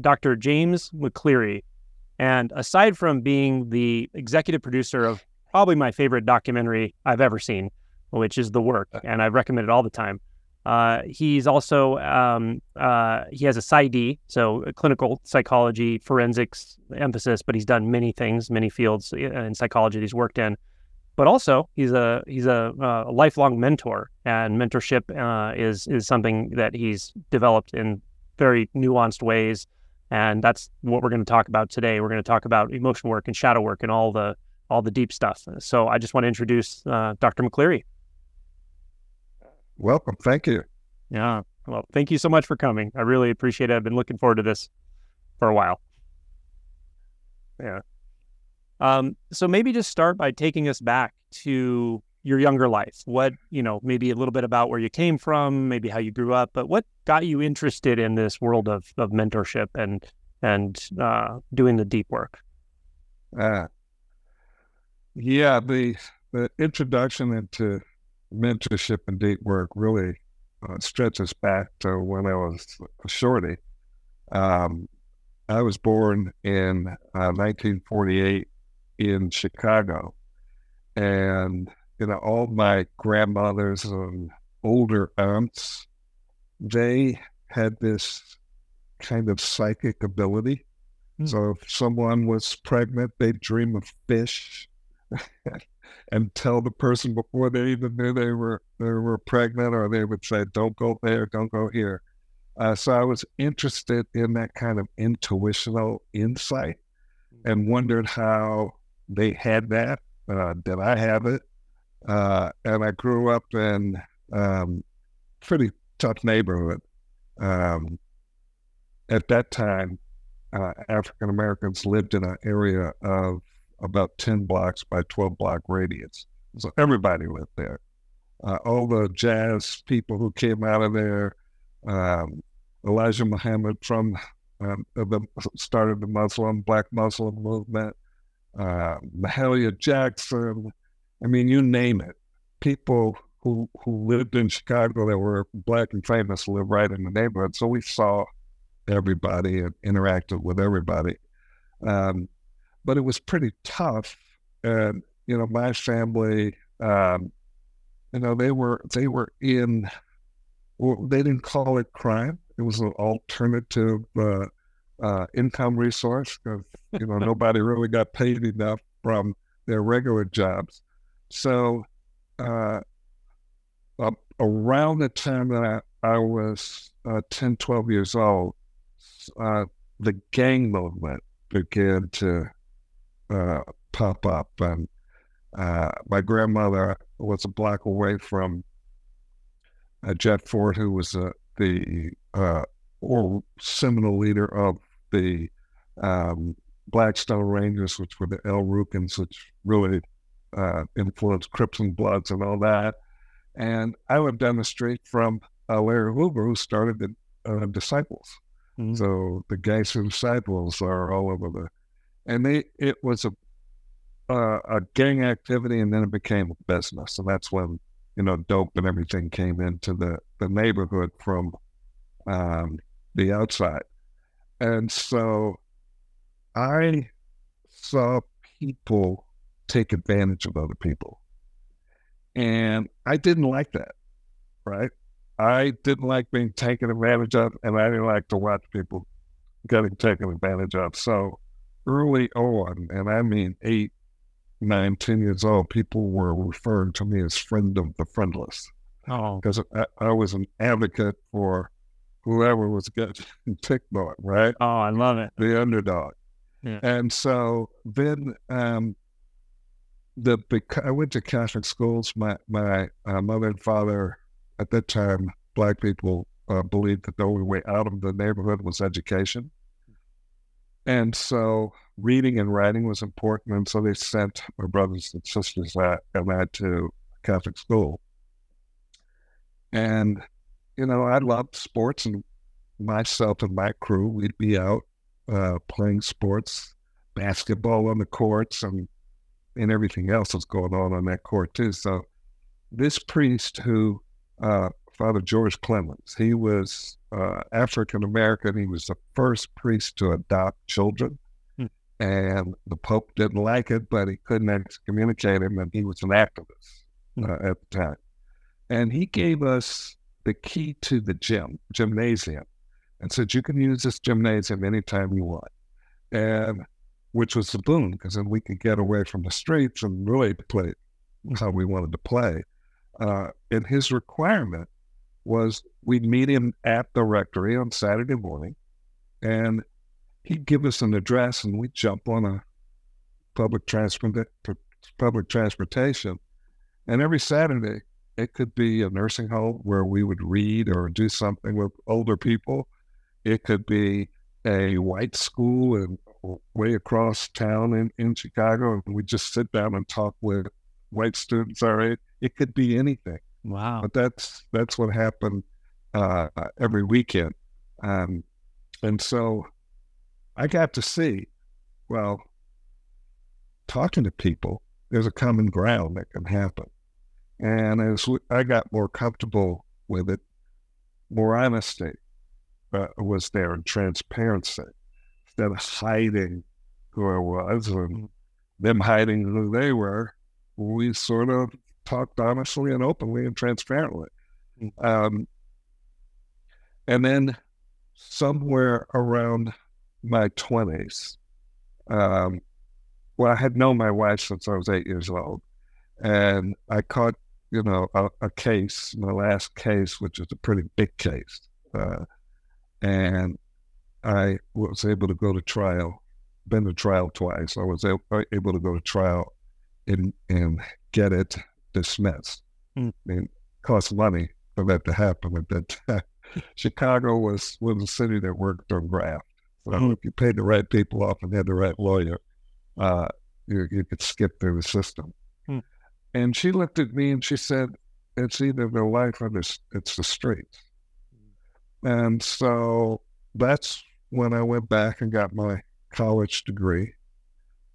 Dr. James McLeary. And aside from being the executive producer of probably my favorite documentary I've ever seen, which is The Work, and I've recommended all the time, uh, he's also um, uh, he has a PsyD, so a clinical psychology forensics emphasis, but he's done many things, many fields in psychology that he's worked in. But also, he's a he's a, uh, a lifelong mentor, and mentorship uh, is is something that he's developed in very nuanced ways and that's what we're going to talk about today. We're going to talk about emotion work and shadow work and all the all the deep stuff. So I just want to introduce uh, Dr. McLeary. Welcome. Thank you. Yeah. Well, thank you so much for coming. I really appreciate it. I've been looking forward to this for a while. Yeah. Um, so maybe just start by taking us back to your younger life. What, you know, maybe a little bit about where you came from, maybe how you grew up, but what got you interested in this world of, of mentorship and and uh, doing the deep work? Uh, yeah, the the introduction into mentorship and deep work really uh, stretches back to when I was a shorty. Um, I was born in 1948 uh, in Chicago, and you know, all my grandmothers and older aunts, they had this kind of psychic ability. Mm. So if someone was pregnant, they'd dream of fish and tell the person before they even knew they were they were pregnant, or they would say, "Don't go there, don't go here." Uh, so I was interested in that kind of intuitional insight, hmm. and wondered how they had that. Uh, did I have it? Uh, and I grew up in um, pretty tough neighborhood. Um, at that time, uh, African Americans lived in an area of about 10 blocks by 12 block radius. So everybody lived there. Uh, all the jazz people who came out of there, um, Elijah Muhammad from um, the started the Muslim, Black Muslim movement, uh, Mahalia Jackson, I mean, you name it. People who who lived in Chicago that were black and famous lived right in the neighborhood, so we saw everybody and interacted with everybody. Um, but it was pretty tough, and you know, my family, um, you know, they were they were in. Well, they didn't call it crime. It was an alternative uh, uh, income resource because you know nobody really got paid enough from their regular jobs. So, uh, uh, around the time that I, I was uh, 10, 12 years old, uh, the gang movement began to uh, pop up. And uh, my grandmother was a block away from Jeff Fort, who was the or seminal leader of the um, Blackstone Rangers, which were the El Rukns, which really uh, influenced Crips and Bloods and all that. And I lived down the street from uh, Larry Hoover, who started the uh, Disciples. Mm-hmm. So the Gangster Disciples are all over the, and they it was a uh, a gang activity, and then it became a business, and that's when you know dope and everything came into the the neighborhood from um, the outside, and so I saw people take advantage of other people. And I didn't like that, right? I didn't like being taken advantage of, and I didn't like to watch people getting taken advantage of. So early on, and I mean eight, nine, ten years old, people were referring to me as friend of the friendless. Oh, because I, I was an advocate for whoever was getting picked on, right? Oh, I love it. The underdog. Yeah. And so then um, the I went to Catholic schools. My my uh, mother and father at that time, black people uh, believed that the only way out of the neighborhood was education. And so reading and writing was important. And so they sent my brothers and sisters and I to Catholic school. And, you know, I loved sports and myself and my crew, we'd be out uh, playing sports, basketball on the courts and, and everything else that's going on on that court too. So this priest who, uh, Father George Clements, he was uh, African American. He was the first priest to adopt children. Hmm. And the Pope didn't like it, but he couldn't excommunicate him, and he was an activist hmm. uh, at the time. And he gave us the key to the gym, gymnasium, and said, You can use this gymnasium anytime you want. And which was the boon, because then we could get away from the streets and really play how we wanted to play. Uh, and his requirement was we'd meet him at the rectory on Saturday morning, and he'd give us an address, and we'd jump on a public transport public transportation. And every Saturday, it could be a nursing home where we would read or do something with older people. It could be a white school and way across town in, in Chicago, and we just sit down and talk with white students All right, It could be anything. Wow. But that's that's what happened uh, every weekend, um, and so I got to see. Well, talking to people, there's a common ground that can happen, and as I got more comfortable with it, more honesty uh, was there and transparency instead of hiding who I was and mm. them hiding who they were. We sort of talked honestly and openly and transparently. Mm. Um, and then somewhere around my 20s, um, well, I had known my wife since I was eight years old. And I caught, you know, a, a case, my last case, which was a pretty big case. Uh, and I was able to go to trial, been to trial twice. I was able to go to trial and, and get it dismissed. Mm. It cost money for that to happen at that time. Chicago was, was a city that worked on graft. So mm. if you paid the right people off and had the right lawyer, uh, you, you could skip through the system. Mm. And she looked at me and she said, it's either the life or the, it's the streets. And so that's when I went back and got my college degree.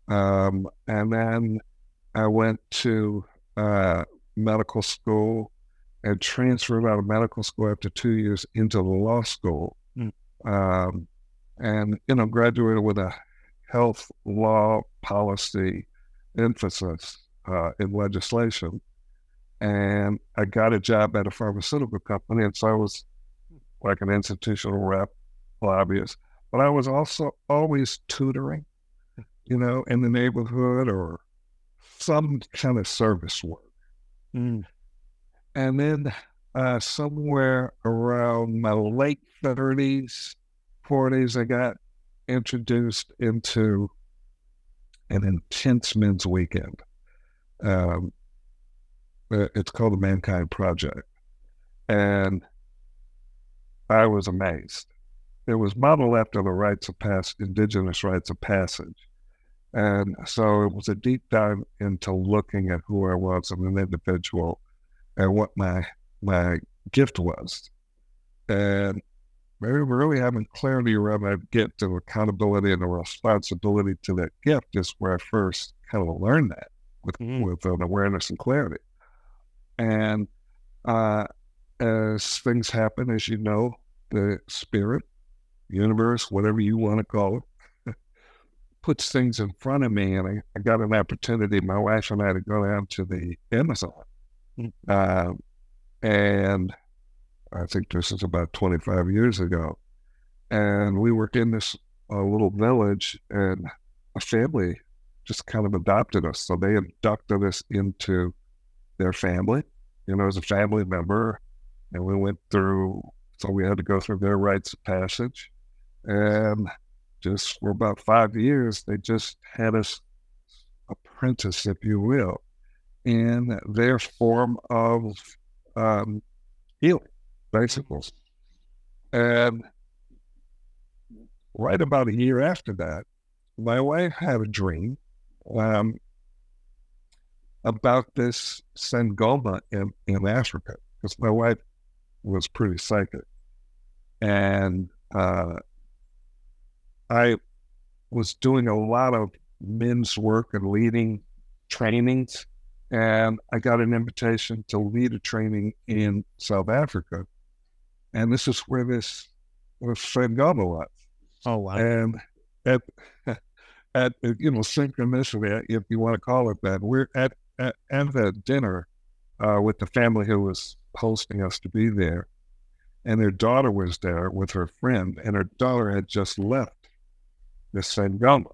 Um, and then I went to uh, medical school and transferred out of medical school after two years into the law school. Mm. Um, and, you know, graduated with a health law policy emphasis uh, in legislation. And I got a job at a pharmaceutical company. And so I was like an institutional rep, lobbyist. But I was also always tutoring, you know, in the neighborhood or some kind of service work. Mm. And then uh, somewhere around my late 30s, 40s, I got introduced into an intense men's weekend. Um, uh, it's called the Mankind Project. And I was amazed. It was modeled after the rites of passage, indigenous rites of passage. And so it was a deep dive into looking at who I was as an individual and what my my gift was. And maybe really having clarity around that gift and accountability and the responsibility to that gift is where I first kind of learned that with mm-hmm. with an awareness and clarity. And uh, as things happen, as you know, the spirit, universe, whatever you want to call it, puts things in front of me. And I, I, got an opportunity, my wife and I, to go down to the Amazon. Mm. Uh, and I think this is about 25 years ago. And we were in this uh, little village, and a family just kind of adopted us. So they inducted us into their family, you know, as a family member. And we went through so we had to go through their rites of passage. And just for about five years, they just had us apprentice, if you will, in their form of um, healing, basically. And right about a year after that, my wife had a dream um, about this Sangoma in, in Africa because my wife was pretty psychic. And uh, I was doing a lot of men's work and leading trainings. And I got an invitation to lead a training in South Africa. And this is where this was Sangoma was. Oh, wow. And at, at, you know, synchronicity, if you want to call it that, we're at, at, at the dinner uh, with the family who was hosting us to be there. And their daughter was there with her friend, and her daughter had just left the Sangoma,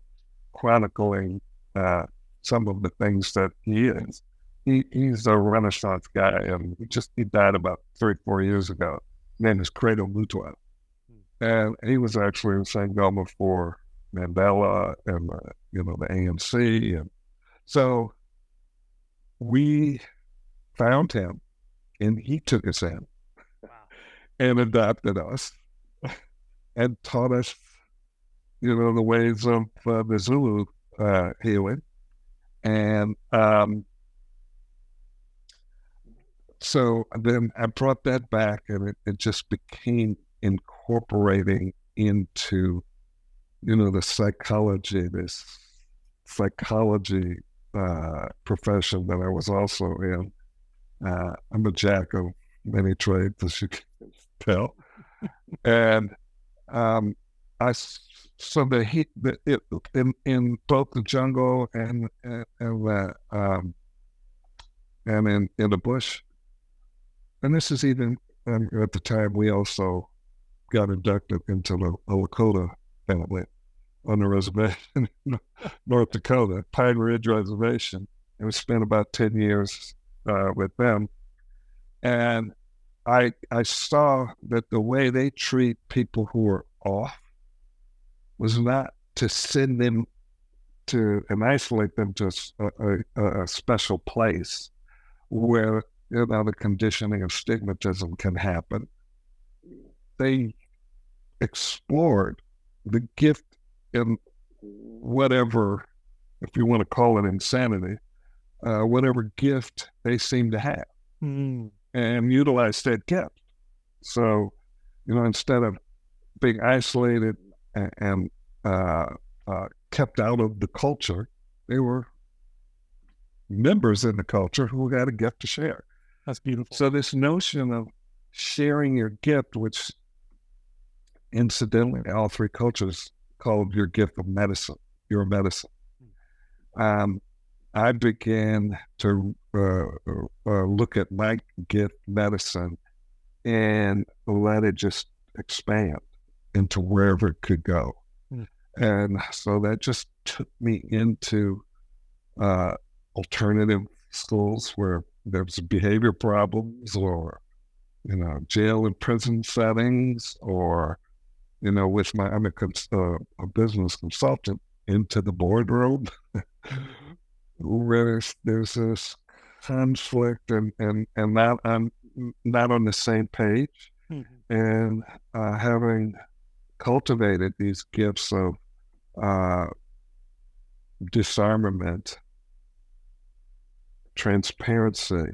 chronicling uh, some of the things that he is. He, he's a Renaissance guy, and he just he died about three, four years ago. His name is Credo Mutwa. And he was actually in Sangoma for Mandela and, uh, you know, the ANC. And so we found him and he took us in wow. and adopted us and taught us, you know, the ways of uh, the Zulu uh, healing. And um, so then I brought that back and it, it just became incorporating into, you know, the psychology, this psychology uh, profession that I was also in. Uh, I'm a jack of many trades, as you can tell. and um, I so the heat the, it, in in both the jungle and and, and the um, and in in the bush, and this is even um, at the time we also got inducted into the, Lakota family on the reservation, North Dakota, Pine Ridge Reservation, and we spent about ten years uh, with them, and I I saw that the way they treat people who are off was not to send them to and isolate them to a, a, a special place where you know the conditioning of stigmatism can happen. They explored the gift in whatever, if you want to call it insanity, uh, whatever gift they seem to have, mm. and utilized that gift. So, you know, instead of being isolated and, and uh, uh, kept out of the culture, they were members in the culture who had a gift to share. That's beautiful. So this notion of sharing your gift, which incidentally all three cultures called your gift of medicine, your medicine. Hmm. Um, I began to uh, uh, look at my gift medicine and let it just expand into wherever it could go. Mm. And so that just took me into uh, alternative schools where there's behavior problems or, you know, jail and prison settings or, you know, with my, I'm a, cons- uh, a business consultant into the boardroom where there's, there's this conflict and, and, and not on, not on the same page. Mm-hmm. And uh, having cultivated these gifts of uh, disarmament, transparency,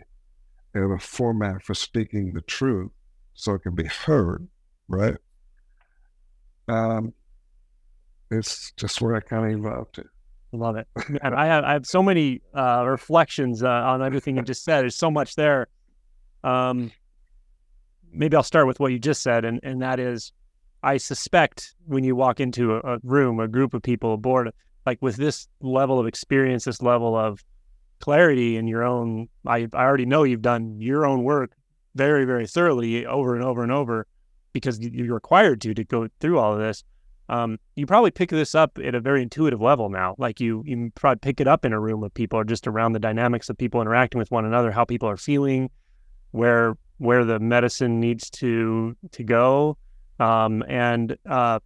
and a format for speaking the truth so it can be heard, right? Um, it's just where I kind of evolved to. Love it. Man, I have I have so many uh, reflections uh, on everything you just said. There's so much there. Um, maybe I'll start with what you just said, and and that is I suspect when you walk into a, a room, a group of people, aboard, like with this level of experience, this level of clarity in your own, I, I already know you've done your own work very, very thoroughly over and over and over because you're required to to go through all of this. Um, you probably pick this up at a very intuitive level now. Like you, you probably pick it up in a room of people or just around the dynamics of people interacting with one another, how people are feeling, where where the medicine needs to to go. Um, and uh,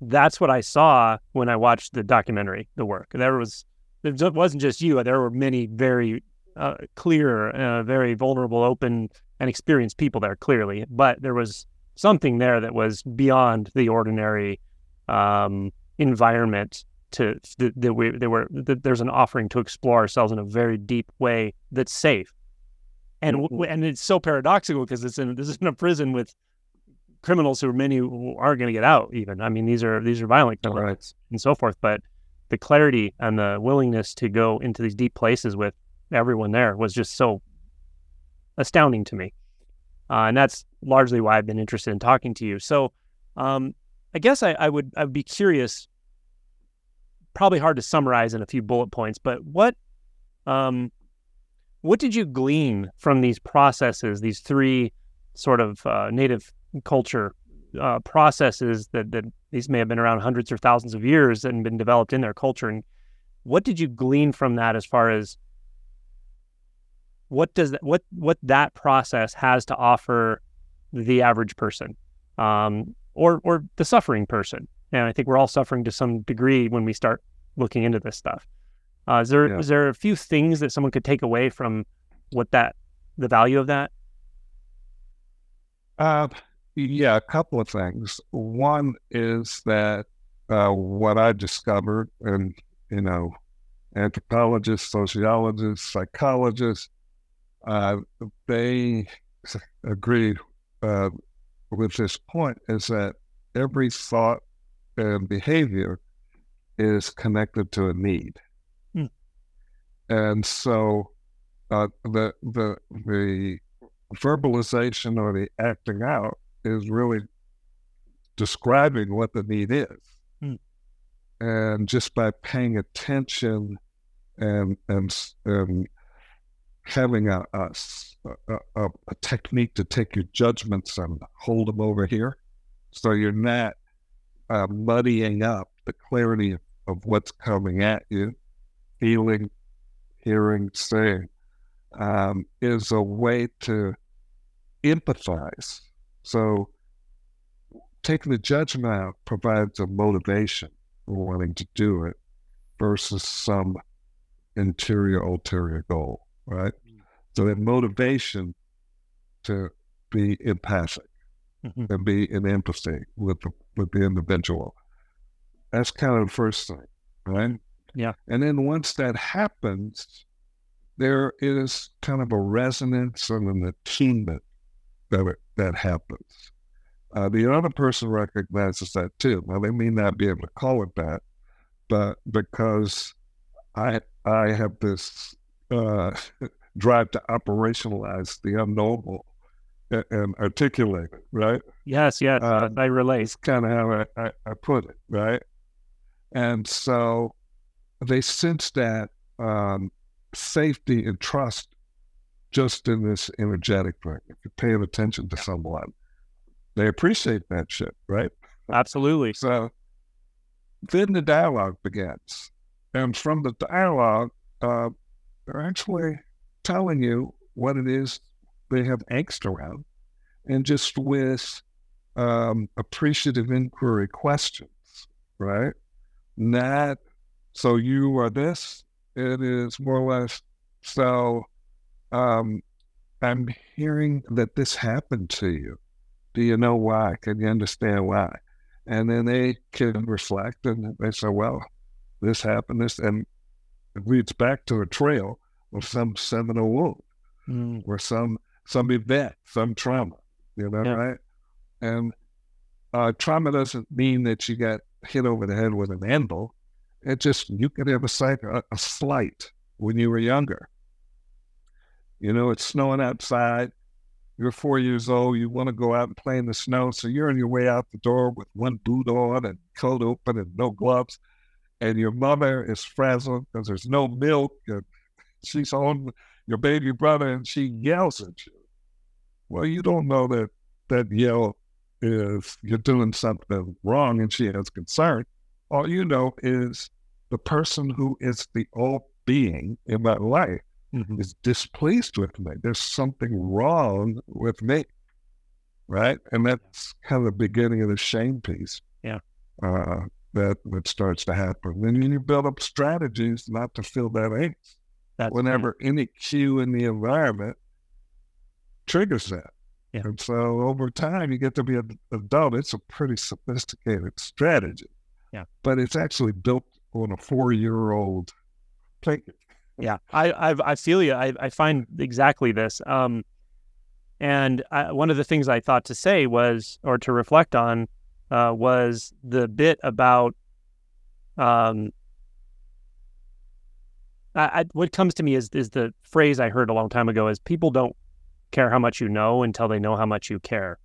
that's what I saw when I watched the documentary, The Work. There was, it wasn't just you. There were many very uh, clear, uh, very vulnerable, open, and experienced people there, clearly. But there was something there that was beyond the ordinary um, environment to that we they were that there's an offering to explore ourselves in a very deep way that's safe and mm-hmm. and it's so paradoxical because it's in this is in a prison with criminals who many aren't going to get out even. I mean these are these are violent criminals right. and so forth but the clarity and the willingness to go into these deep places with everyone there was just so astounding to me. Uh, and that's largely why i've been interested in talking to you. So um, i guess I, I would i would be curious probably hard to summarize in a few bullet points, but what um, what did you glean from these processes, these three sort of uh, native culture uh, processes that, that these may have been around hundreds or thousands of years and been developed in their culture? And what did you glean from that as far as what does that, what what that process has to offer the average person um, or or the suffering person? And I think we're all suffering to some degree when we start looking into this stuff. Uh, is there yeah. is there a few things that someone could take away from what that the value of that? Uh, yeah, a couple of things. One is that uh, what I discovered, and you know, anthropologists, sociologists, psychologists, uh, they agree uh, with this point is that every thought and behavior is connected to a need. Hmm. And so uh, the, the, the verbalization or the acting out is really describing what the need is. Hmm. And just by paying attention and, and, and having a, a, a, a technique to take your judgments and hold them over here. So you're not uh, muddying up the clarity of, of, what's coming at you, feeling, hearing, saying, um, is a way to empathize. So taking the judgment out provides a motivation for wanting to do it versus some interior ulterior goal, right? Mm-hmm. So that motivation to be empathic mm-hmm. and be in empathy with the, with the individual. That's kind of the first thing, right? Yeah. And then once that happens, there is kind of a resonance and an attunement that it, that happens. Uh, the other person recognizes that too. Now they may not be able to call it that, but because I I have this uh, drive to operationalize the unknowable and, and articulate it, right? Yes, yes, uh, I relate. That's kind of how I, I, I put it, right? And so they sense that um, safety and trust just in this energetic thing. If you're paying attention to someone, they appreciate that shit, right? Absolutely. So then the dialogue begins. And from the dialogue, uh, they're actually telling you what it is they have angst around. And just with um, appreciative inquiry questions, right? not so you are this. It is more or less so um, I'm hearing that this happened to you. Do you know why? Can you understand why? And then they can reflect and they say, well, this happened, this, and it leads back to a trail of some seminal wound mm. or some some event, some trauma, you know, yeah. right? And uh, trauma doesn't mean that you got hit over the head with an anvil. It just, you could have a, a, a slight when you were younger. You know, it's snowing outside. You're four years old. You want to go out and play in the snow. So you're on your way out the door with one boot on and coat open and no gloves. And your mother is frazzled because there's no milk. And she's on your baby brother and she yells at you. Well, you don't know that that yell is you're doing something wrong and she has concern, all you know is the person who is the all being in my life mm-hmm. is displeased with me. There's something wrong with me. Right. And that's kind of the beginning of the shame piece. Yeah. Uh, that that starts to happen. Then you build up strategies not to feel that angst. That's Whenever any cue in the environment triggers that. Yeah. And so over time, you get to be an adult. It's a pretty sophisticated strategy. Yeah. But it's actually built on a four year old blanket. Yeah. I, I, I feel you. I, I find exactly this. Um, and I, one of the things I thought to say was, or to reflect on, uh, was the bit about um, I, I, what comes to me is is the phrase I heard a long time ago is people don't care how much you know until they know how much you care.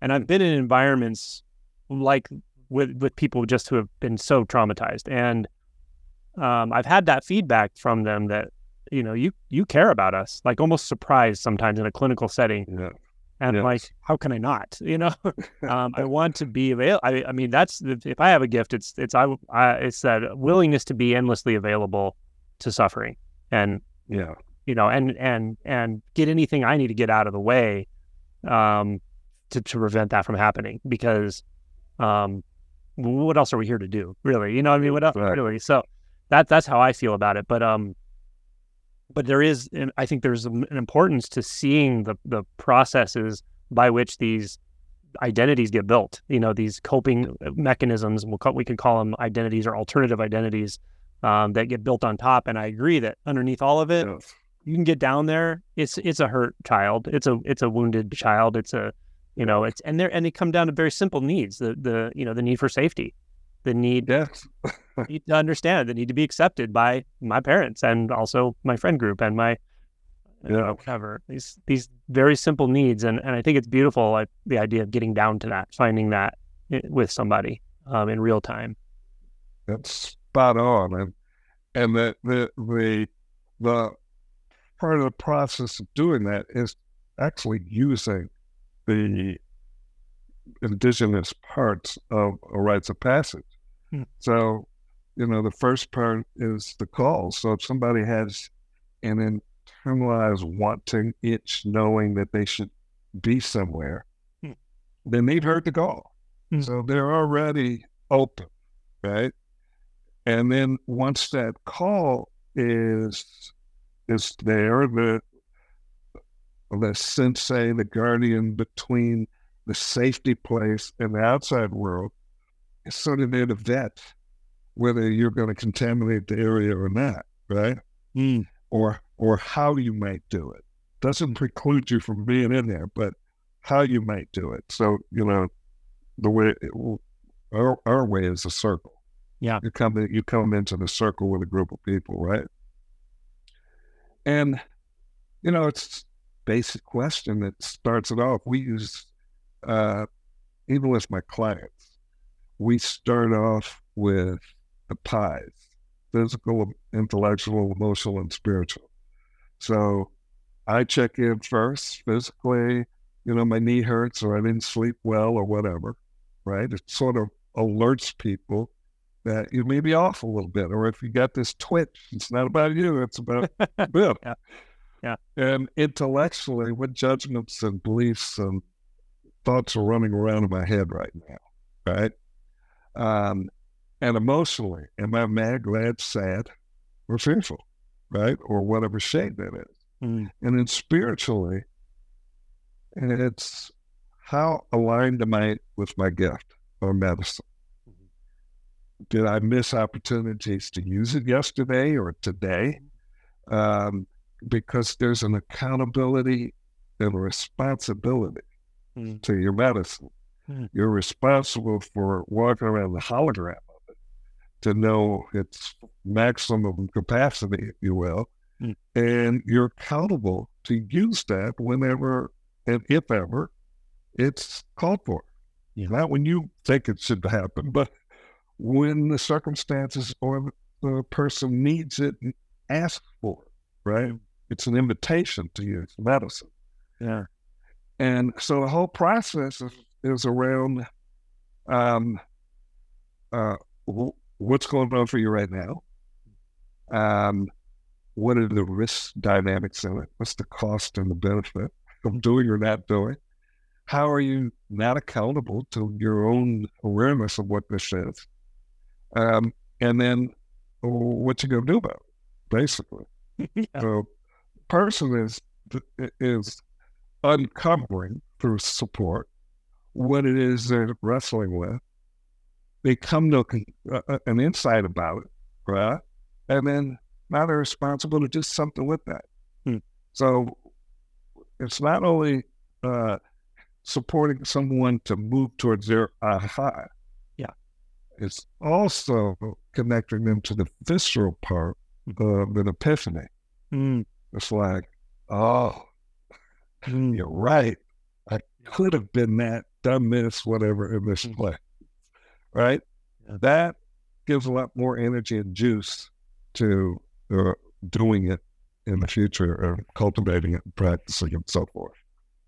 And I've been in environments like with with people just who have been so traumatized, and um, I've had that feedback from them that you know you you care about us, like almost surprised sometimes in a clinical setting. Yeah. And Yes. like, how can I not? You know, um, I want to be available. I, I mean, that's if I have a gift, it's it's I, I it's that willingness to be endlessly available to suffering, and Yeah. you know, and and and get anything I need to get out of the way, um, to to prevent that from happening. Because, um, what else are we here to do, really? You know, what I mean, what else, Exactly. really? So, that that's how I feel about it. But um, but there is, I think there's an importance to seeing the the processes by which these identities get built. You know, these coping mechanisms. We'll call, we can call them identities or alternative identities um, that get built on top. And I agree that underneath all of it, you can get down there. It's it's a hurt child. It's a it's a wounded child. It's a you know it's and they and they come down to very simple needs. The the you know the need for safety, the need Yes. need to understand, the need to be accepted by my parents and also my friend group and my you know, whatever these these very simple needs. And and I think it's beautiful like the idea of getting down to that, finding that with somebody um, in real time. That's spot on. And and the the the the part of the process of doing that is actually using the indigenous parts of a rites of passage. Hmm. So, you know, the first part is the call. So if somebody has an internalized wanting itch, knowing that they should be somewhere, Hmm. then they've heard the call. Hmm. So they're already open, right? And then once that call is is there, the the sensei, the guardian between the safety place in the outside world, is sort of there to vet whether you're going to contaminate the area or not, right? Hmm. Or or how you might do it. Doesn't preclude you from being in there, but how you might do it. So you know, the way our our way is a circle. Yeah. you come you come into the circle with a group of people, right? And you know, it's basic question that starts it off. We use uh, even with my clients, we start off with the pies: physical, intellectual, emotional, and spiritual. So I check in first physically. You know, my knee hurts, or I didn't sleep well, or whatever. Right? It sort of alerts people that you may be off a little bit, or if you got this twitch, it's not about you; it's about them. Yeah. Yeah. And intellectually, what judgments and beliefs and thoughts are running around in my head right now, right? Um, and emotionally, am I mad, glad, sad, or fearful, right? Or whatever shade that is. Mm. And then spiritually, it's how aligned am I with my gift or medicine? Did I miss opportunities to use it yesterday or today? Um, because there's an accountability and a responsibility Mm. to your medicine. Mm. You're responsible for walking around the hologram of it to know its maximum capacity, if you will. Mm. And you're accountable to use that whenever and if ever it's called for. Yeah. Not when you think it should happen, but when the circumstances or the person needs it and asks for it, right? It's an invitation to use medicine. Yeah. And so the whole process is, is around um, uh, wh- what's going on for you right now? Um, what are the risk dynamics in it? What's the cost and the benefit of doing or not doing? How are you not accountable to your own awareness of what this is? Um, and then what you going to do about it, basically. yeah. So, person is is uncovering through support what it is they're wrestling with. they come to uh, uh, an insight about it, right? And then now they're responsible to do something with that. Hmm. So it's not only uh, supporting someone to move towards their aha. Yeah. It's also connecting them to the visceral part of an epiphany. Mm. It's like, oh. You're right. I could have been that, done this, whatever in this Mhm. play. Right? That gives a lot more energy and juice to uh, doing it in the future or cultivating it and practicing it, and so forth.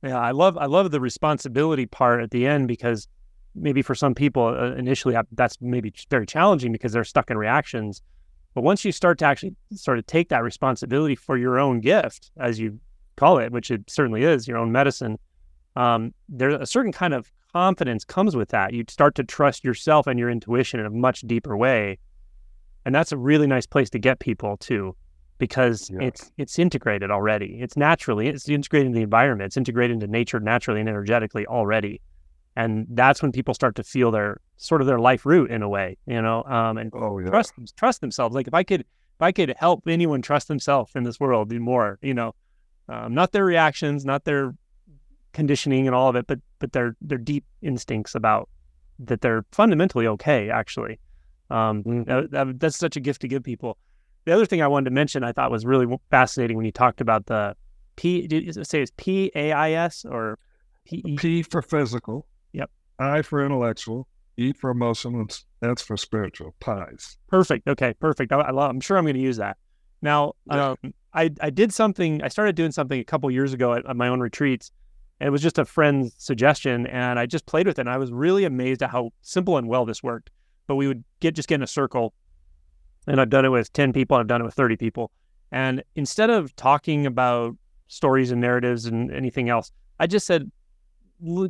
Yeah, I love I love the responsibility part at the end because maybe for some people uh, initially uh, that's maybe very challenging because they're stuck in reactions. But once you start to actually sort of take that responsibility for your own gift, as you call it, which it certainly is, your own medicine, um, there's a certain kind of confidence comes with that. You start to trust yourself and your intuition in a much deeper way, and that's a really nice place to get people to, because Yeah. it's it's integrated already. It's naturally it's integrated in the environment. It's integrated into nature naturally and energetically already, and that's when people start to feel their sort of their life root in a way, you know, um, and Oh, yeah. trust trust themselves. Like if I could if I could help anyone trust themselves in this world do more, you know, um, not their reactions, not their conditioning and all of it, but but their their deep instincts about that they're fundamentally okay. Actually, um, Mhm. that, that- that's such a gift to give people. The other thing I wanted to mention I thought was really fascinating when you talked about the P. Did you say it's P A I S or P E? P for physical. Yep. I for intellectual. E for emotional. and S for spiritual. Pies. Perfect. Okay, perfect. I, I love, I'm sure I'm going to use that. Now, Yeah. um, I I did something. I started doing something a couple years ago at, at my own retreats, and it was just a friend's suggestion, and I just played with it. And I was really amazed at how simple and well this worked. But we would get just get in a circle, and I've done it with ten people. I've done it with thirty people, and instead of talking about stories and narratives and anything else, I just said,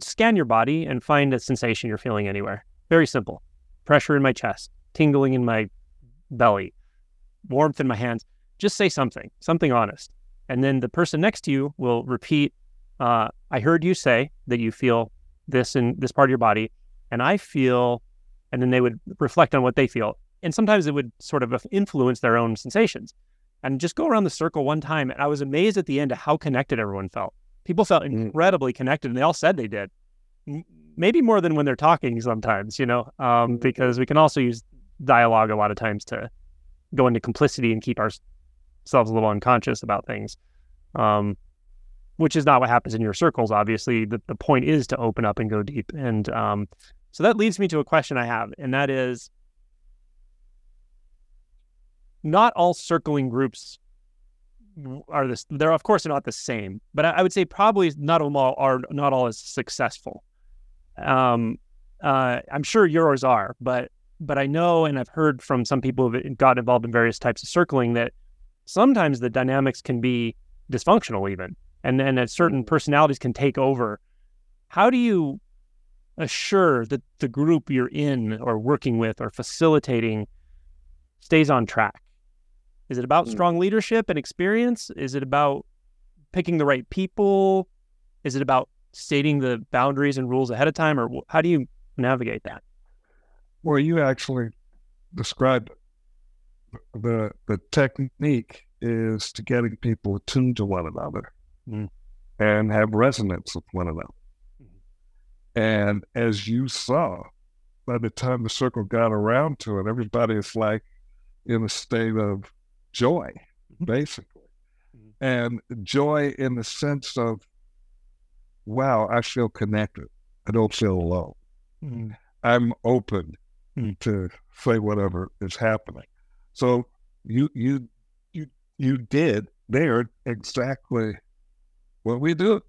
scan your body and find a sensation you're feeling anywhere. Very simple. Pressure in my chest, tingling in my belly, warmth in my hands. Just say something, something honest. And then the person next to you will repeat, uh, I heard you say that you feel this in this part of your body, and I feel, and then they would reflect on what they feel. And sometimes it would sort of influence their own sensations. And just go around the circle one time. And I was amazed at the end of how connected everyone felt. People felt Mm. incredibly connected, and they all said they did. Maybe more than when they're talking sometimes, you know, um, because we can also use dialogue a lot of times to go into complicity and keep ourselves a little unconscious about things, um, which is not what happens in your circles. Obviously, the, the point is to open up and go deep. And um, so that leads me to a question I have, and that is not all circling groups are this. They're of course not the same, but I, I would say probably not all are not all as successful. Um, uh, I'm sure yours are, but but I know and I've heard from some people who've got involved in various types of circling that sometimes the dynamics can be dysfunctional even, and then that certain personalities can take over. How do you assure that the group you're in or working with or facilitating stays on track? Is it about Mm. strong leadership and experience? Is it about picking the right people? Is it about stating the boundaries and rules ahead of time, or how do you navigate that? Well, you actually described it. The the technique is to getting people attuned to one another Mm. and have resonance with one another. And as you saw, by the time the circle got around to it, everybody is like in a state of joy, Mhm. basically. Mhm. And joy in the sense of, wow, I feel connected. I don't feel alone. I'm open Mm. to say whatever is happening. So you you you you did there exactly what we do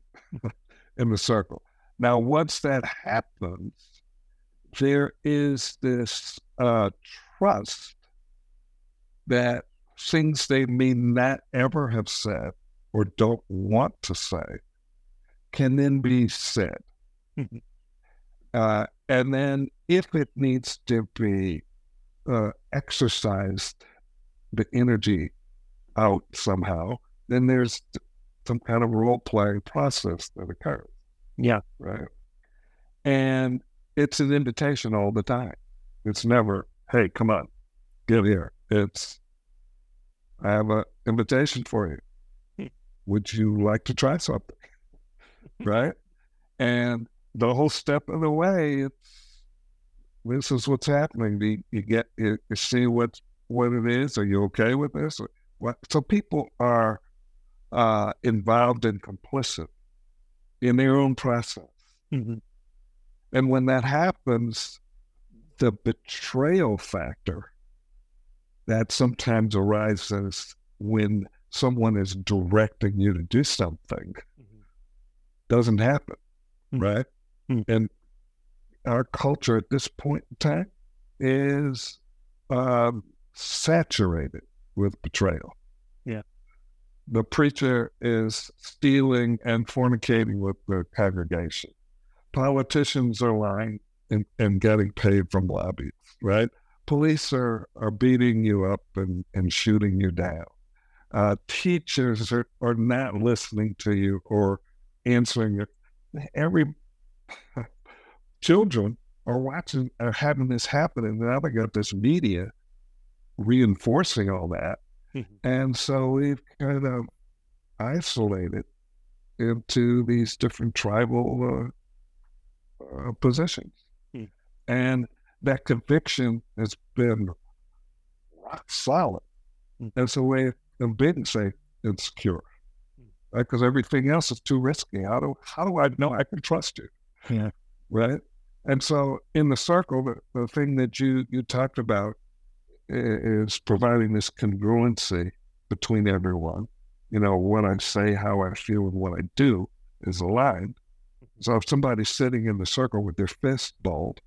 in the circle. Now, once that happens, there is this uh, trust that things they may not ever have said or don't want to say can then be said. Mhm. Uh, and then, if it needs to be uh, exercised, the energy out somehow, then there's some kind of role playing process that occurs, Yeah. right? And it's an invitation all the time. It's never, hey, come on, get here. It's, I have an invitation for you. Hmm. Would you like to try something? right? And the whole step of the way, it's this is what's happening. You, you get you, you see what what it is. Are you okay with this? What? So people are uh, involved and complicit in their own process. Mm-hmm. And when that happens, the betrayal factor that sometimes arises when someone is directing you to do something Mm-hmm. doesn't happen, Mm. right? Mm. And our culture at this point in time is um, saturated with betrayal. Yeah. The preacher is stealing and fornicating with the congregation. Politicians are lying and, and getting paid from lobbies, right? Police are, are beating you up and, and shooting you down. Uh, teachers are, are not listening to you or answering your every children are watching are having this happen and now they got this media reinforcing all that Mhm. and so we've kind of isolated into these different tribal uh, uh, positions Hmm. and that conviction has been rock solid Hmm. that's a way of being safe and secure Hmm. right? Because everything else is too risky. How do how do I know I can trust you? Yeah. Right. And so in the circle, the, the thing that you you talked about is providing this congruency between everyone. You know, what I say, how I feel, and what I do is aligned. So if somebody's sitting in the circle with their fist balled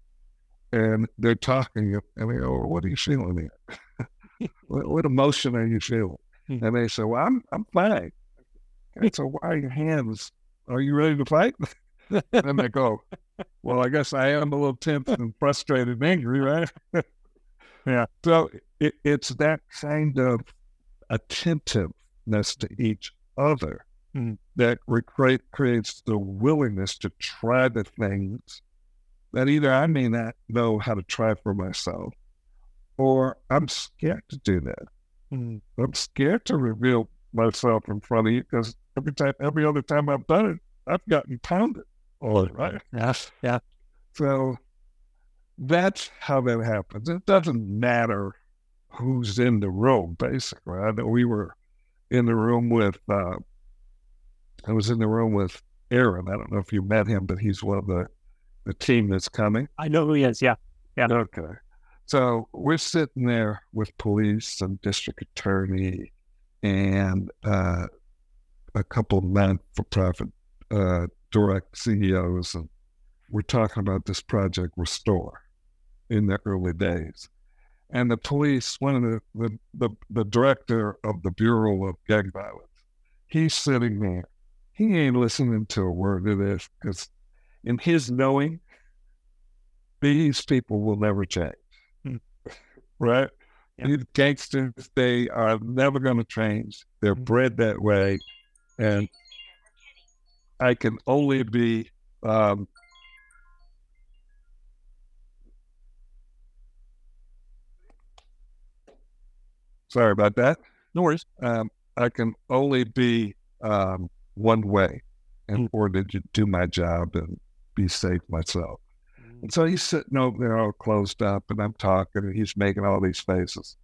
and they're talking and they go, What are you feeling here? what, what emotion are you feeling? Hmm. And they say, Well, I'm I'm fine. And so why are your hands? Are you ready to fight? and they go, Well, I guess I am a little tense and frustrated and angry, right? Yeah. So it, it's that kind of attentiveness to each other Mhm. that recreate, creates the willingness to try the things that either I may not know how to try for myself or I'm scared to do that. Mhm. I'm scared to reveal myself in front of you because every time, every other time I've done it, I've gotten pounded. All right. Yeah. Yeah. So that's how that happens. It doesn't matter who's in the room, basically. I know we were in the room with, uh, I was in the room with Aaron. I don't know if you met him, but he's one of the, the team that's coming. I know who he is. Yeah. Yeah. Okay. So we're sitting there with police and district attorney and uh, a couple of non for profit uh, direct CEOs. And we're talking about this project Restore in the early days. And the police, one of the, the, the, the director of the Bureau of Gang Violence, he's sitting there. He ain't listening to a word of this because in his knowing, these people will never change. Hmm. right? Yeah. These gangsters, they are never going to change. They're Hmm. bred that way. And I can only be um, sorry about that. No worries. Um, I can only be um, one way in order to do my job and be safe myself. And so he's sitting over there all closed up, and I'm talking, and he's making all these faces.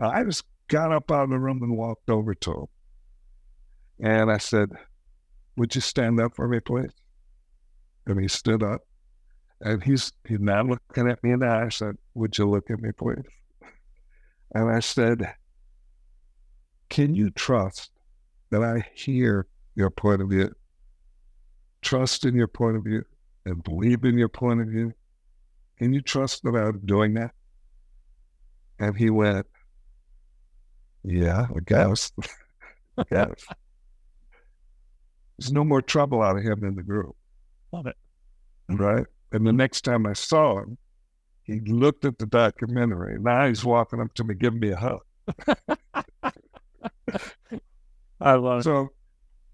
I just got up out of the room and walked over to him. And I said, Would you stand up for me, please? And he stood up. And he's he's now looking at me in the eye. I said, Would you look at me, please? And I said, Can you trust that I hear your point of view? Trust in your point of view and believe in your point of view? Can you trust that I'm doing that? And he went, Yeah, I guess. I guess. There's no more trouble out of him in the group, Love it. right? And the next time I saw him, he looked at the documentary. Now he's walking up to me, giving me a hug. I love it. So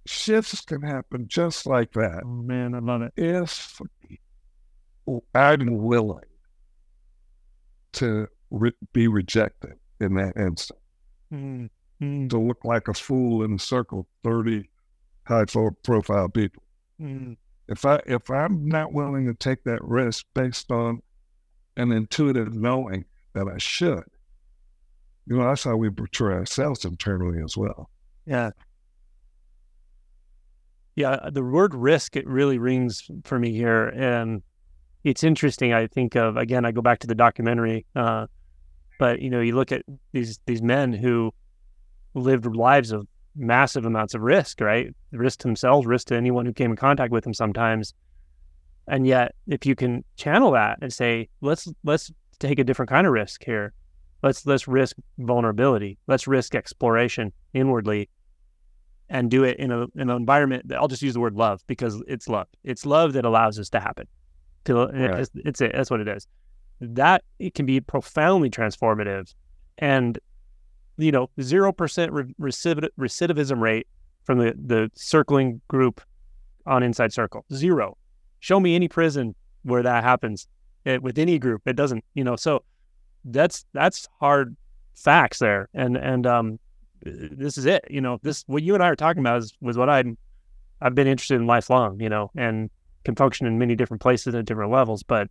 shifts can happen just like that. Oh, man, I love it. if I'm willing to re- be rejected in that instant, Mm-hmm. to look like a fool in a circle, thirty high profile people. Mm-hmm. If I if I'm not willing to take that risk based on an intuitive knowing that I should, you know, that's how we portray ourselves internally as well. Yeah. Yeah, the word risk it really rings for me here, and it's interesting. I think of again, I go back to the documentary, uh, but you know, you look at these these men who lived lives of massive amounts of risk, right? Risk to themselves, risk to anyone who came in contact with them sometimes. And yet, if you can channel that and say, let's let's take a different kind of risk here. Let's let's risk vulnerability. Let's risk exploration inwardly and do it in a in an environment that I'll just use the word love because it's love. It's love that allows this to happen. To Right. it's, it's it. That's what it is. That it can be profoundly transformative, and you know zero percent recidiv- recidivism rate from the the circling group on Inside Circle. Zero. Show me any prison where that happens eh, with any group. It doesn't. You know. So that's that's hard facts there, and and um this is it. You know, this what you and I are talking about is was what I'm I've been interested in lifelong. You know, and can function in many different places at different levels. But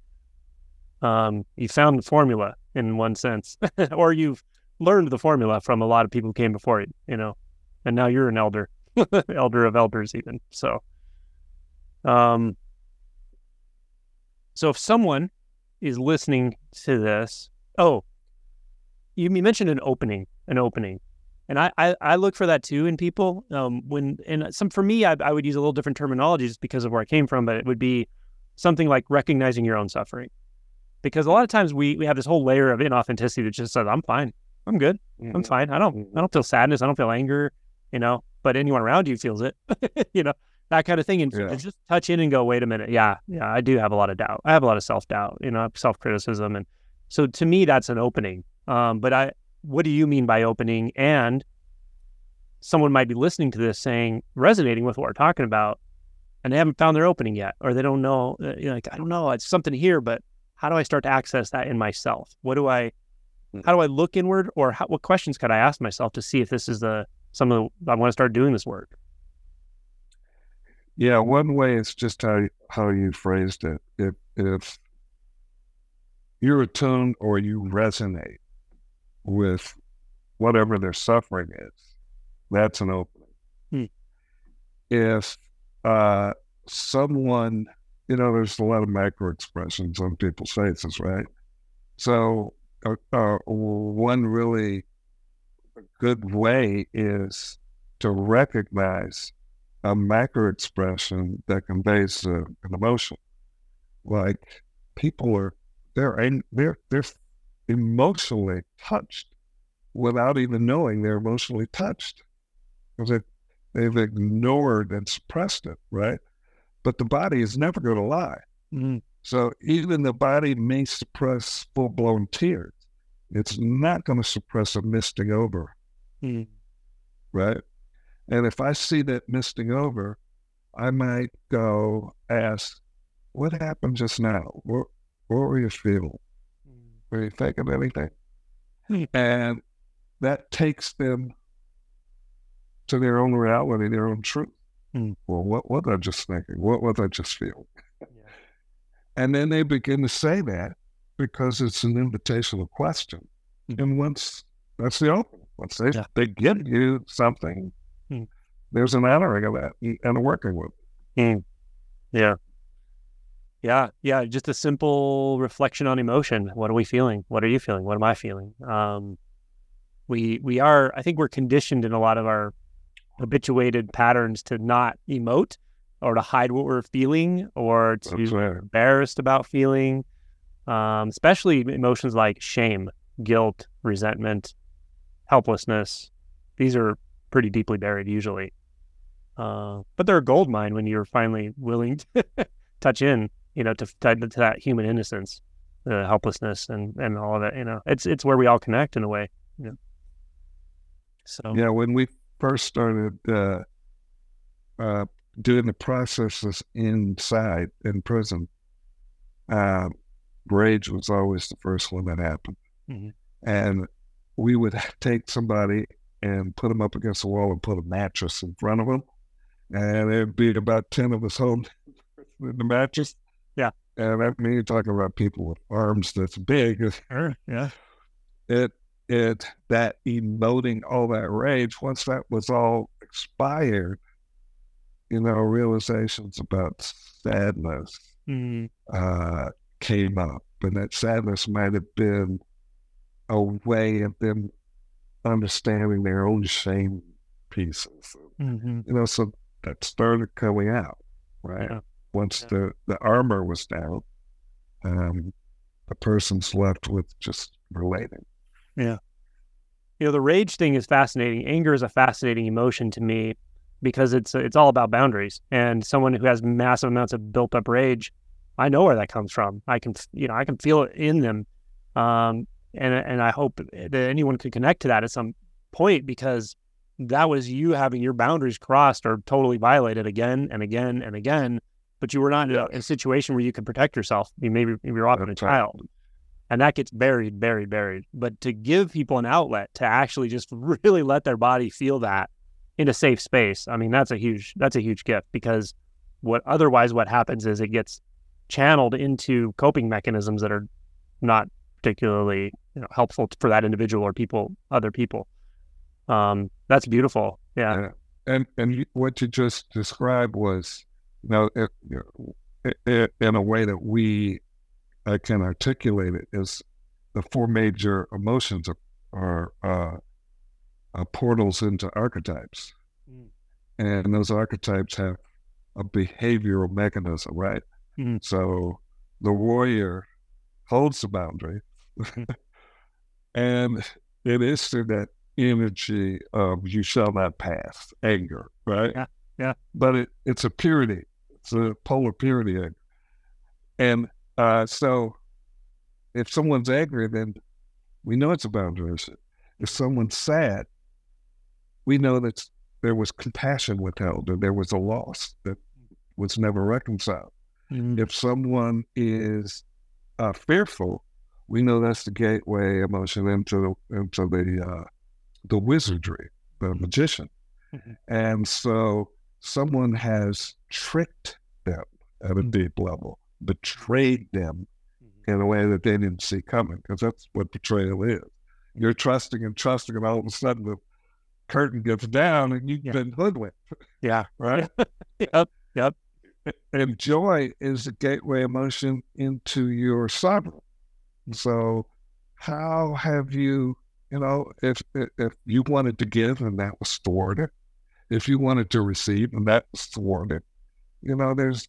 um, you found the formula in one sense, or you've learned the formula from a lot of people who came before you. You know, and now you're an elder, elder of elders, even. So, um, so if someone is listening to this, oh, you, mentioned an opening, an opening and I, I, I look for that too in people. Um, when and some for me, I, I would use a little different terminology just because of where I came from, but it would be something like recognizing your own suffering, because a lot of times we we have this whole layer of inauthenticity that just says I'm fine, I'm good, I'm fine. I don't I don't feel sadness, I don't feel anger, you know. But anyone around you feels it, you know, that kind of thing, and, Yeah. just touch in and go, wait a minute, yeah, yeah, I do have a lot of doubt. I have a lot of self doubt, you know, self criticism, and so to me that's an opening. Um, but I what do you mean by opening? And someone might be listening to this saying, resonating with what we're talking about, and they haven't found their opening yet, or they don't know, uh, you know, like, I don't know, it's something here, but how do I start to access that in myself? What do I. how do I look inward, or how, what questions could I ask myself to see if this is the, some of the, I want to start doing this work? Yeah, one way is just how how you phrased it. If if you're attuned or you resonate with whatever their suffering is, that's an opening. Hmm. If uh, someone, you know, there's a lot of macro expressions on people's faces, right? So, uh, uh, one really good way is to recognize a macro expression that conveys uh, an emotion. Like people are they're they're they're emotionally touched without even knowing they're emotionally touched because they, they've ignored and suppressed it, right? But the body is never going to lie. Mm, So even the body may suppress full blown tears. It's not going to suppress a misting over mm, right? And if I see that misting over, I might go ask, "What happened just now? What, what were you feeling? Were you thinking anything?" Hmm. and that takes them to their own reality, their own truth. Hmm. Well, what was I just thinking? What was I just feeling? And then they begin to say that because it's an invitation invitational question. Hmm. And once that's the open, once they, Yeah. they give you something, Hmm. there's an honoring of that and a working with. it. mm. Yeah. Yeah. Yeah. Just a simple reflection on emotion. What are we feeling? What are you feeling? What am I feeling? Um, we we are i think we're conditioned in a lot of our habituated patterns to not emote or to hide what we're feeling or to be right. embarrassed about feeling um, especially emotions like shame guilt resentment helplessness. These are pretty deeply buried usually. Uh, but they're a gold mine when you're finally willing to touch in you know to, to, to that human innocence the helplessness and and all of that you know. It's it's where we all connect in a way you know. So Yeah, when we first started uh, uh, doing the processes inside in prison, uh, rage was always the first one that happened. Mhm. And we would take somebody and put them up against the wall and put a mattress in front of them. And there'd be about 10 of us holding the mattress. Yeah. And I mean, you're talking about people with arms that's big. Sure. Yeah. It, it, that emoting all that rage, once that was all expired, you know, realizations about sadness Mm, uh, came up. And that sadness might have been a way of them understanding their own shame pieces. mhm. You know, so that started coming out, right? Yeah. Once Yeah. the, the armor was down, um, the person's left with just relating. Yeah. You know, the rage thing is fascinating. Anger is a fascinating emotion to me because it's it's all about boundaries. And someone who has massive amounts of built up rage, I know where that comes from. I can you know I can feel it in them, um, and and I hope that anyone could connect to that at some point because that was you having your boundaries crossed or totally violated again and again and again. But you were not in a, situation where you could protect yourself. You maybe you were often a child and that gets buried, buried, buried. But to give people an outlet to actually just really let their body feel that in a safe space, I mean, that's a huge that's a huge gift because what otherwise what happens is it gets channeled into coping mechanisms that are not particularly you know, helpful for that individual or people, other people. Um, that's beautiful. Yeah. Yeah. And and what you just described was, you know, it, you know, i- i- in a way that we I can articulate it is the four major emotions are, are uh, uh, portals into archetypes, Mm. and those archetypes have a behavioral mechanism, right? Mhm. So the warrior holds the boundary, and it is through that energy of you shall not pass, anger, right? Yeah, yeah. But it, it's a purity. It's a polar purity. anger. And uh, so if someone's angry, then we know it's a boundary issue. If someone's sad, we know that there was compassion withheld and there was a loss that was never reconciled. Mhm. If someone is uh, fearful, we know that's the gateway emotion into the, into the uh, the wizardry, the magician. Mhm. And so someone has tricked them at a Mhm. deep level, betrayed them Mhm. in a way that they didn't see coming, because that's what betrayal is. You're trusting and trusting, and all of a sudden the curtain gets down and you've Yeah. been hoodwinked, Yeah. right? Yep. Yep. and joy is the gateway emotion into your sovereign. So, how have you, you know, if if you wanted to give and that was thwarted, if you wanted to receive and that was thwarted, you know, there's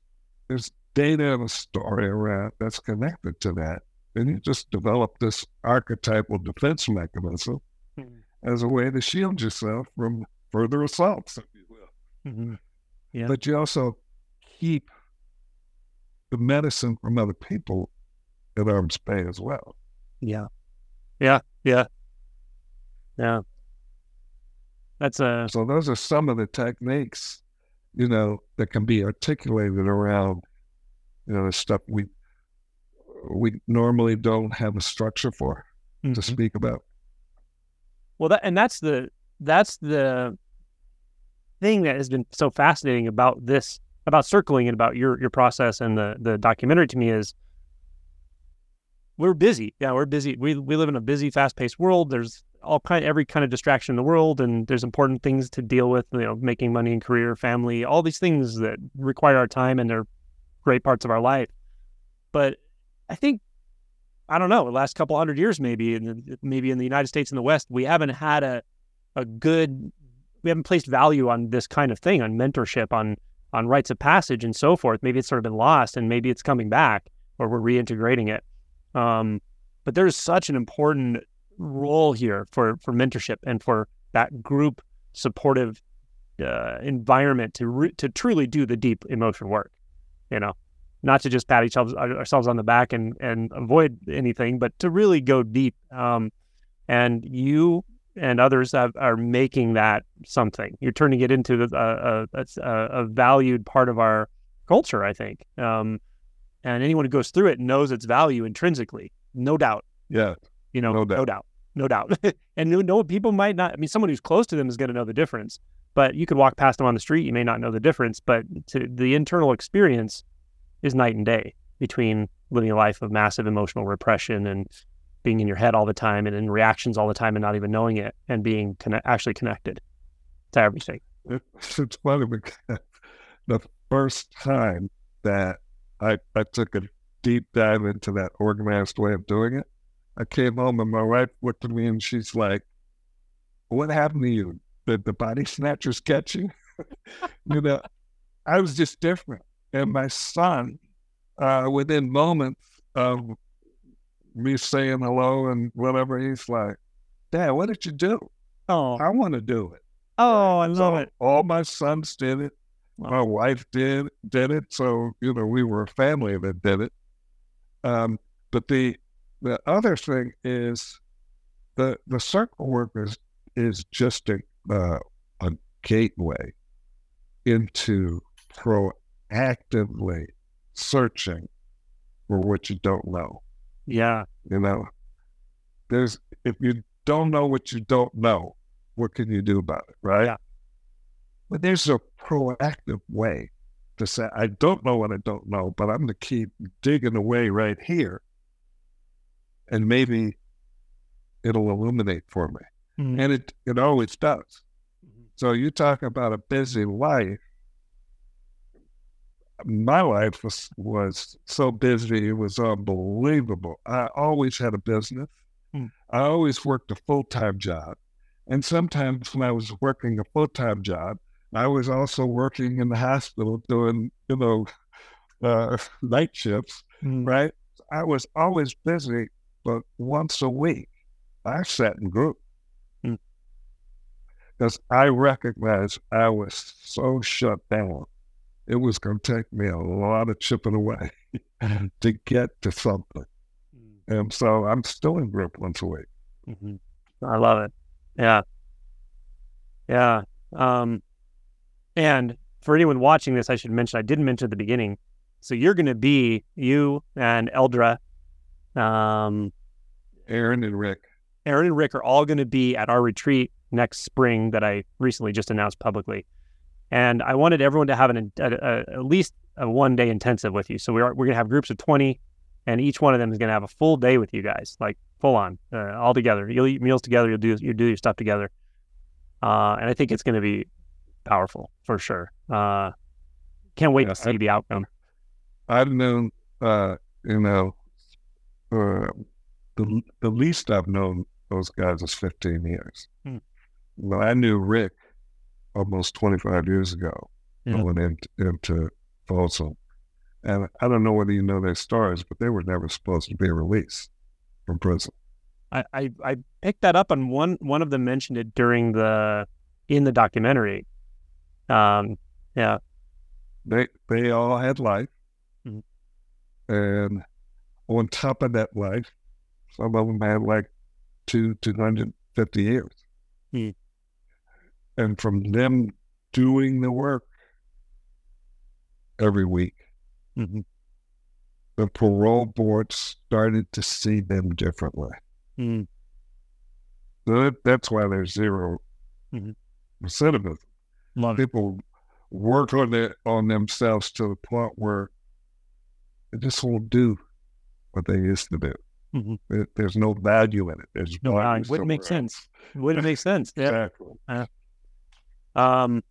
there's data and a story around that's connected to that, and you just develop this archetypal defense mechanism. As a way to shield yourself from further assaults, if you will Mhm. Yeah. but you also keep the medicine from other people at arm's bay as well. Yeah. Yeah. Yeah. Yeah. That's a So those are some of the techniques, you know, that can be articulated around, you know, the stuff we we normally don't have a structure for to Mhm. speak about. Well that and that's the that's the thing that has been so fascinating about this about circling and about your your process and the the documentary to me is we're busy. Yeah, we're busy. We we live in a busy, fast paced world. There's all kind every kind of distraction in the world and there's important things to deal with, you know, making money and career, family, all these things that require our time and they're great parts of our life. But I think I don't know, the last couple hundred years maybe the, maybe in the United States and the West, we haven't had a a good we haven't placed value on this kind of thing, on mentorship, on on rites of passage and so forth. Maybe it's sort of been lost and maybe it's coming back or we're reintegrating it. Um, but there's such an important role here for for mentorship and for that group supportive uh, environment to re- to truly do the deep emotion work. You know, not to just pat each other, ourselves on the back and and avoid anything, but to really go deep. Um, and you and others have, are making that something. You're turning it into a, a, a, a valued part of our culture, I think. Um, and anyone who goes through it knows its value intrinsically, no doubt. Yeah, You know, No no doubt. doubt, no doubt. and no, no people might not. I mean, someone who's close to them is going to know the difference. But you could walk past them on the street, you may not know the difference. But to the internal experience is night and day between living a life of massive emotional repression and being in your head all the time and in reactions all the time and not even knowing it and being actually connected to everything. it's funny because the first time that I, I took a deep dive into that organized way of doing it, I came home and my wife looked at me and she's like, What happened to you? Did the body snatchers catch you? you know, I was just different. And my son, uh, within moments of me saying hello and whatever, he's like, Dad, what did you do? Oh, I want to do it. oh, I love So it. All my sons did it. Wow. My wife did did it. So you know, we were a family that did it. Um, but the the other thing is the the circle work is is just a uh, a gateway into proactively searching for what you don't know. Yeah. You know, there's if you don't know what you don't know, what can you do about it, right? Yeah. But there's a proactive way to say, I don't know what I don't know, but I'm going to keep digging away right here, and maybe it'll illuminate for me, Mhm. and it it always does. So you talk about a busy life. My life was was so busy; it was unbelievable. I always had a business. Hmm. I always worked a full time job, and sometimes when I was working a full time job, I was also working in the hospital doing you know uh, night shifts. Mhm. Right? I was always busy, but once a week, I sat in group Hmm. because I recognized I was so shut down. It was going to take me a lot of chipping away to get to something. And so I'm still in group once a week. Mhm. I love it. Yeah. Yeah. Um, and for anyone watching this, I should mention, I didn't mention at the beginning. So you're going to be, you and Eldra, um, Aaron and Rick. Aaron and Rick are all going to be at our retreat next spring that I recently just announced publicly. And I wanted everyone to have an, a, a, at least a one day intensive with you. So we're, we're going to have groups of 20, and each one of them is going to have a full day with you guys, like full on, uh, all together. You'll eat meals together, you'll do, you do your stuff together. Uh, and I think it's going to be powerful for sure. Uh, can't wait Yeah, to see the outcome. I've known, uh, you know, uh, the, the least I've known those guys is 15 years. Hmm. Well, I knew Rick almost 25 years ago Yeah. going into, into Folsom. And I don't know whether you know their stories, but they were never supposed to be released from prison. I, I, I picked that up and one one of them mentioned it during the in the documentary. Um, yeah, They they all had life, Mhm. and on top of that life, some of them had like two two hundred fifty years. Hmm. And from them doing the work every week, Mhm. the parole board started to see them differently. Mm. So that, that's why there's 0 Mhm. recidivism. love it. people work on their on themselves to the point where they just won't do what they used to do. Mhm. There- there's no value in it. There's No, value it wouldn't make somewhere sense. Wouldn't make sense. Yeah. Exactly. Um,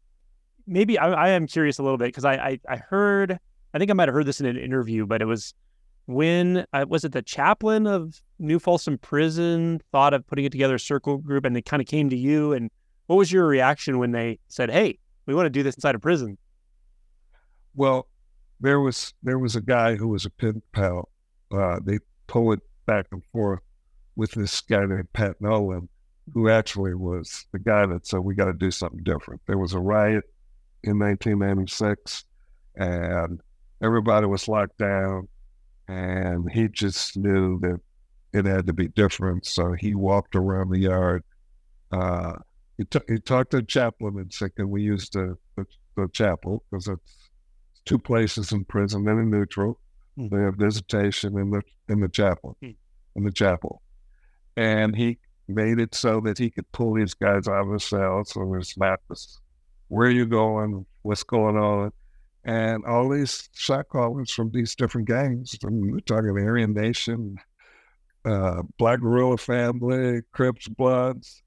maybe I, I am curious a little bit because I, I I heard I think I might have heard this in an interview, but it was when uh, was it the chaplain of New Folsom Prison thought of putting it together a circle group, and they kind of came to you. And what was your reaction when they said, "Hey, we want to do this inside a prison"? Well, there was there was a guy who was a pen pal. Uh, they pull it back and forth with this guy named Pat Nolan, who actually was the guy that said we got to do something different. There was a riot in 1996, and everybody was locked down, and he just knew that it had to be different. So he walked around the yard. Uh, he, t- he talked to the chaplain and said, "Can we use the the, the chapel because it's two places in prison and in neutral. Mm. They have visitation in the in the chapel, mm. in the chapel, and he made it so that he could pull these guys out of the cells on his maps. Where are you going? What's going on? And all these shot callers from these different gangs, from we're talking Aryan Nation, uh, Black Guerrilla Family, Crips Bloods,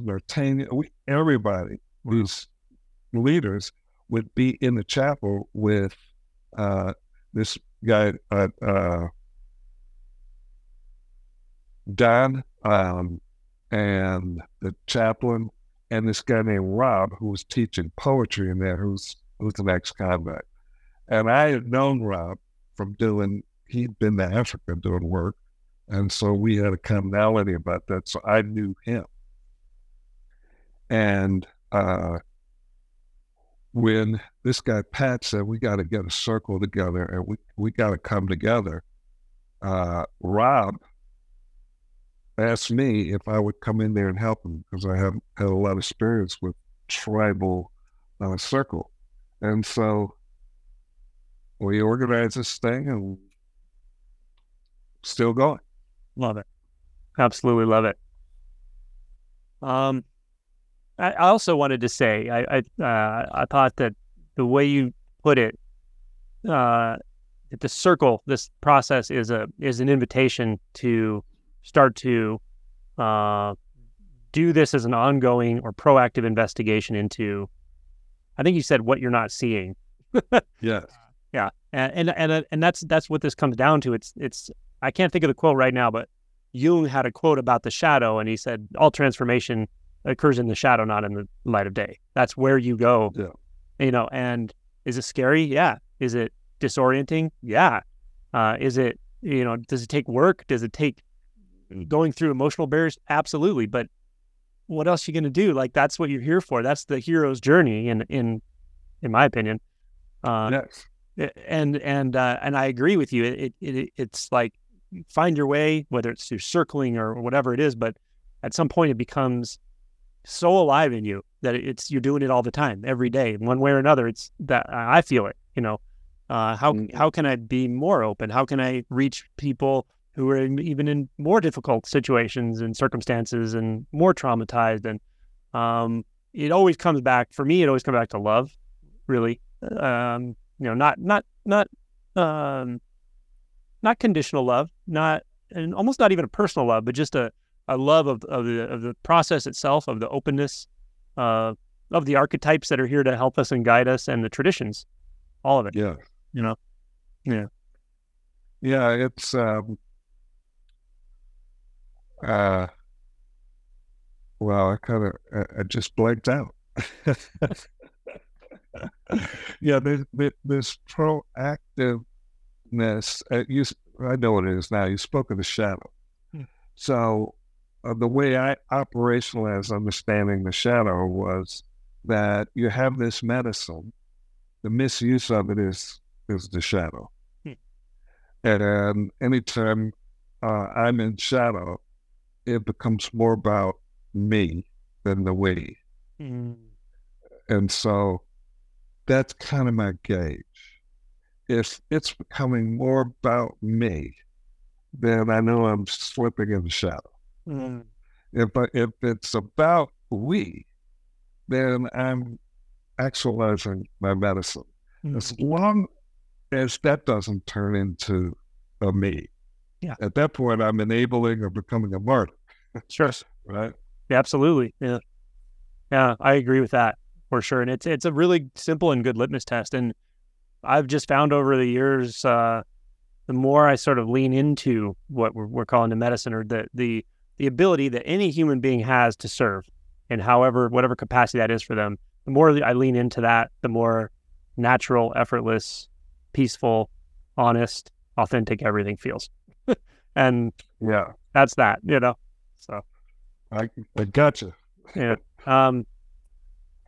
Norteños, we, everybody, these leaders would be in the chapel with uh, this guy, uh, uh, Don, um, and the chaplain, and this guy named Rob, who was teaching poetry in there, who's who's an ex-convict. And I had known Rob from doing, he'd been to Africa doing work. And so we had a commonality about that. So I knew him. And uh, when this guy Pat said we got to get a circle together and we we got to come together, uh, Rob asked me if I would come in there and help him because I have had a lot of experience with tribal uh, circle, and so we organized this thing and still going. Love it, absolutely love it. Um, I also wanted to say I I, uh, I thought that the way you put it, uh, the circle this process is a is an invitation to start to uh, do this as an ongoing or proactive investigation into. I think you said what you're not seeing. yes. Yeah, and, and and and that's that's what this comes down to. It's it's I can't think of the quote right now, but Jung had a quote about the shadow, and he said all transformation occurs in the shadow, not in the light of day. That's where you go. Yeah. You know, and is it scary? Yeah. Is it disorienting? Yeah. Uh, is it, you know, does it take work? Does it take going through emotional barriers? Absolutely. But what else are you going to do? Like that's what you're here for. That's the hero's journey in, in, in my opinion. Uh, yes. And, and, uh, and I agree with you. It, it, it's like find your way, whether it's through circling or whatever it is, but at some point it becomes so alive in you that it's you're doing it all the time, every day, one way or another. It's that I feel it. You know, uh, how mm-hmm. how can I be more open? How can I reach people who were in, even in more difficult situations and circumstances and more traumatized? And um, it always comes back for me. It always comes back to love, really. Um, you know, not not not um, not conditional love, not and almost not even a personal love, but just a a love of, of the of the process itself, of the openness, uh, of the archetypes that are here to help us and guide us, and the traditions, all of it. Yeah, you know, yeah, yeah. It's um, uh, well, I kind of I, I just blanked out. yeah, there's, this proactiveness. Uh, you, I know what it is now. You spoke of the shadow. Hmm. So uh, the way I operationalized understanding the shadow was that you have this medicine, the misuse of it is is the shadow. Hmm. And um, anytime uh, I'm in shadow, it becomes more about me than the we. Hmm. And so that's kind of my gauge. If it's becoming more about me, then I know I'm slipping in the shadow. Mm. If if it's about we, then I'm actualizing my medicine. Mm. As long as that doesn't turn into a me, yeah. At that point, I'm enabling or becoming a martyr. Sure. right. Yeah, absolutely. Yeah. Yeah, I agree with that for sure. And it's it's a really simple and good litmus test. And I've just found over the years, uh, the more I sort of lean into what we're, we're calling the medicine or the the the ability that any human being has to serve and however, whatever capacity that is for them. The more I lean into that, the more natural, effortless, peaceful, honest, authentic everything feels. and yeah, that's that, you know. So I, I gotcha. yeah. Um,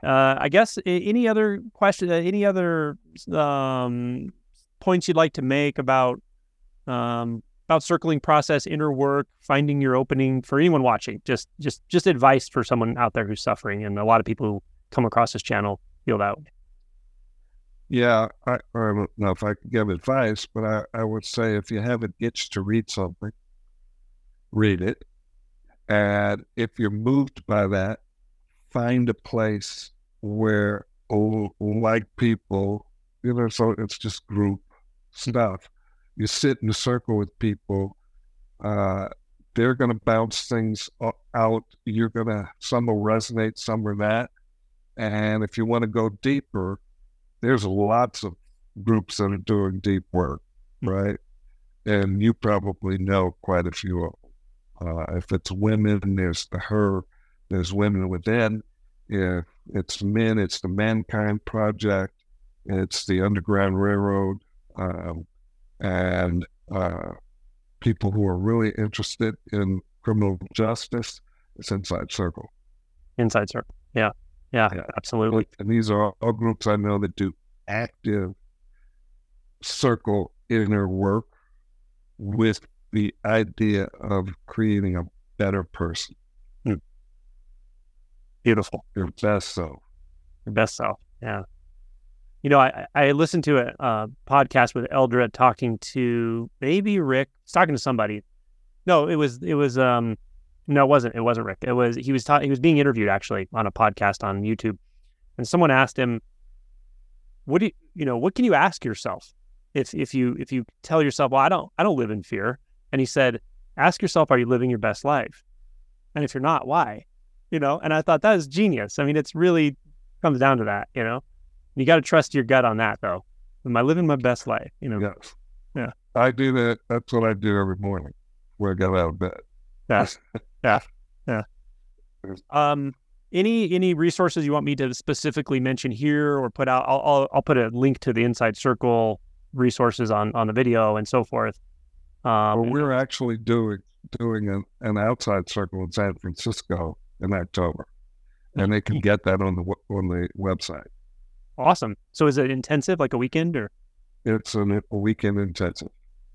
uh, I guess any other question, uh, any other um, points you'd like to make about um, about circling process, inner work, finding your opening for anyone watching. Just just just advice for someone out there who's suffering, and a lot of people who come across this channel feel that. Yeah, I, I don't know if I could give advice, but I, I would say if you have an itch to read something, read it. And if you're moved by that, find a place where like people, you know, so it's just group stuff. You sit in a circle with people, uh, they're going to bounce things out. You're going to, some will resonate, some will not. And if you want to go deeper, there's lots of groups that are doing deep work, right? And you probably know quite a few of them. Uh, if it's women, there's the her, there's women within. If it's men, it's the Mankind Project, it's the Underground Railroad, um, and uh, people who are really interested in criminal justice, it's Inside Circle. Inside Circle, yeah. Yeah, yeah, absolutely. And these are all groups I know that do active circle inner work with the idea of creating a better person. Hmm. Beautiful. Your best self. Your best self. Yeah. You know, I, I listened to a, podcast with Eldra talking to maybe Rick. He's talking to somebody. No, it was it was um no, it wasn't. It wasn't Rick. It was he was ta- he was being interviewed actually on a podcast on YouTube, and someone asked him, "What do you, you know? What can you ask yourself if if you if you tell yourself, well, I don't I don't live in fear?" And he said, "Ask yourself, are you living your best life? And if you're not, why? You know." And I thought that is genius. I mean, it's really comes down to that. You know, you got to trust your gut on that, though. Am I living my best life? You know. Yes. Yeah. I do that. That's what I do every morning. Where I get out of bed. Yeah. Yeah. Yeah. Um, any any resources you want me to specifically mention here or put out? I'll I'll, I'll put a link to the Inside Circle resources on on the video and so forth. Um, well, we're actually doing doing an, an outside circle in San Francisco in October, and they can get that on the on the website. Awesome. So is it intensive, like a weekend, or? It's an, a weekend intensive.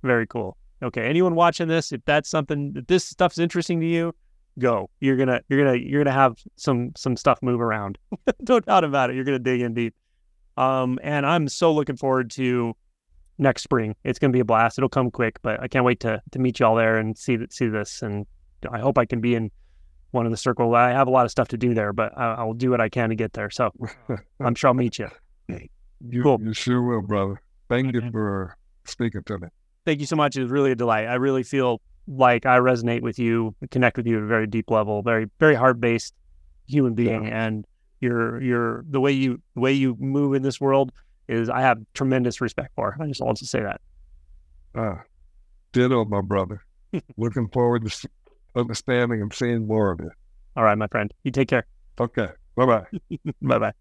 Very cool. Okay, anyone watching this, if that's something if this stuff's interesting to you, go. You're gonna you're gonna you're gonna have some some stuff move around. no doubt about it. You're gonna dig in deep. Um, and I'm so looking forward to next spring. It's gonna be a blast. It'll come quick, but I can't wait to to meet you all there and see see this. And I hope I can be in one of the circle. I have a lot of stuff to do there, but I, will do what I can to get there. So I'm sure I'll meet you. You, cool. you sure will, brother. Thank you for speaking to me thank you so much. It was really a delight. I really feel like I resonate with you, connect with you at a very deep level, very very heart based human being, yeah. and your your the way you the way you move in this world is I have tremendous respect for. I just want to say that. Ah, ditto, my brother. Looking forward to understanding and seeing more of you. All right, my friend. You take care. Okay. Bye bye. bye bye.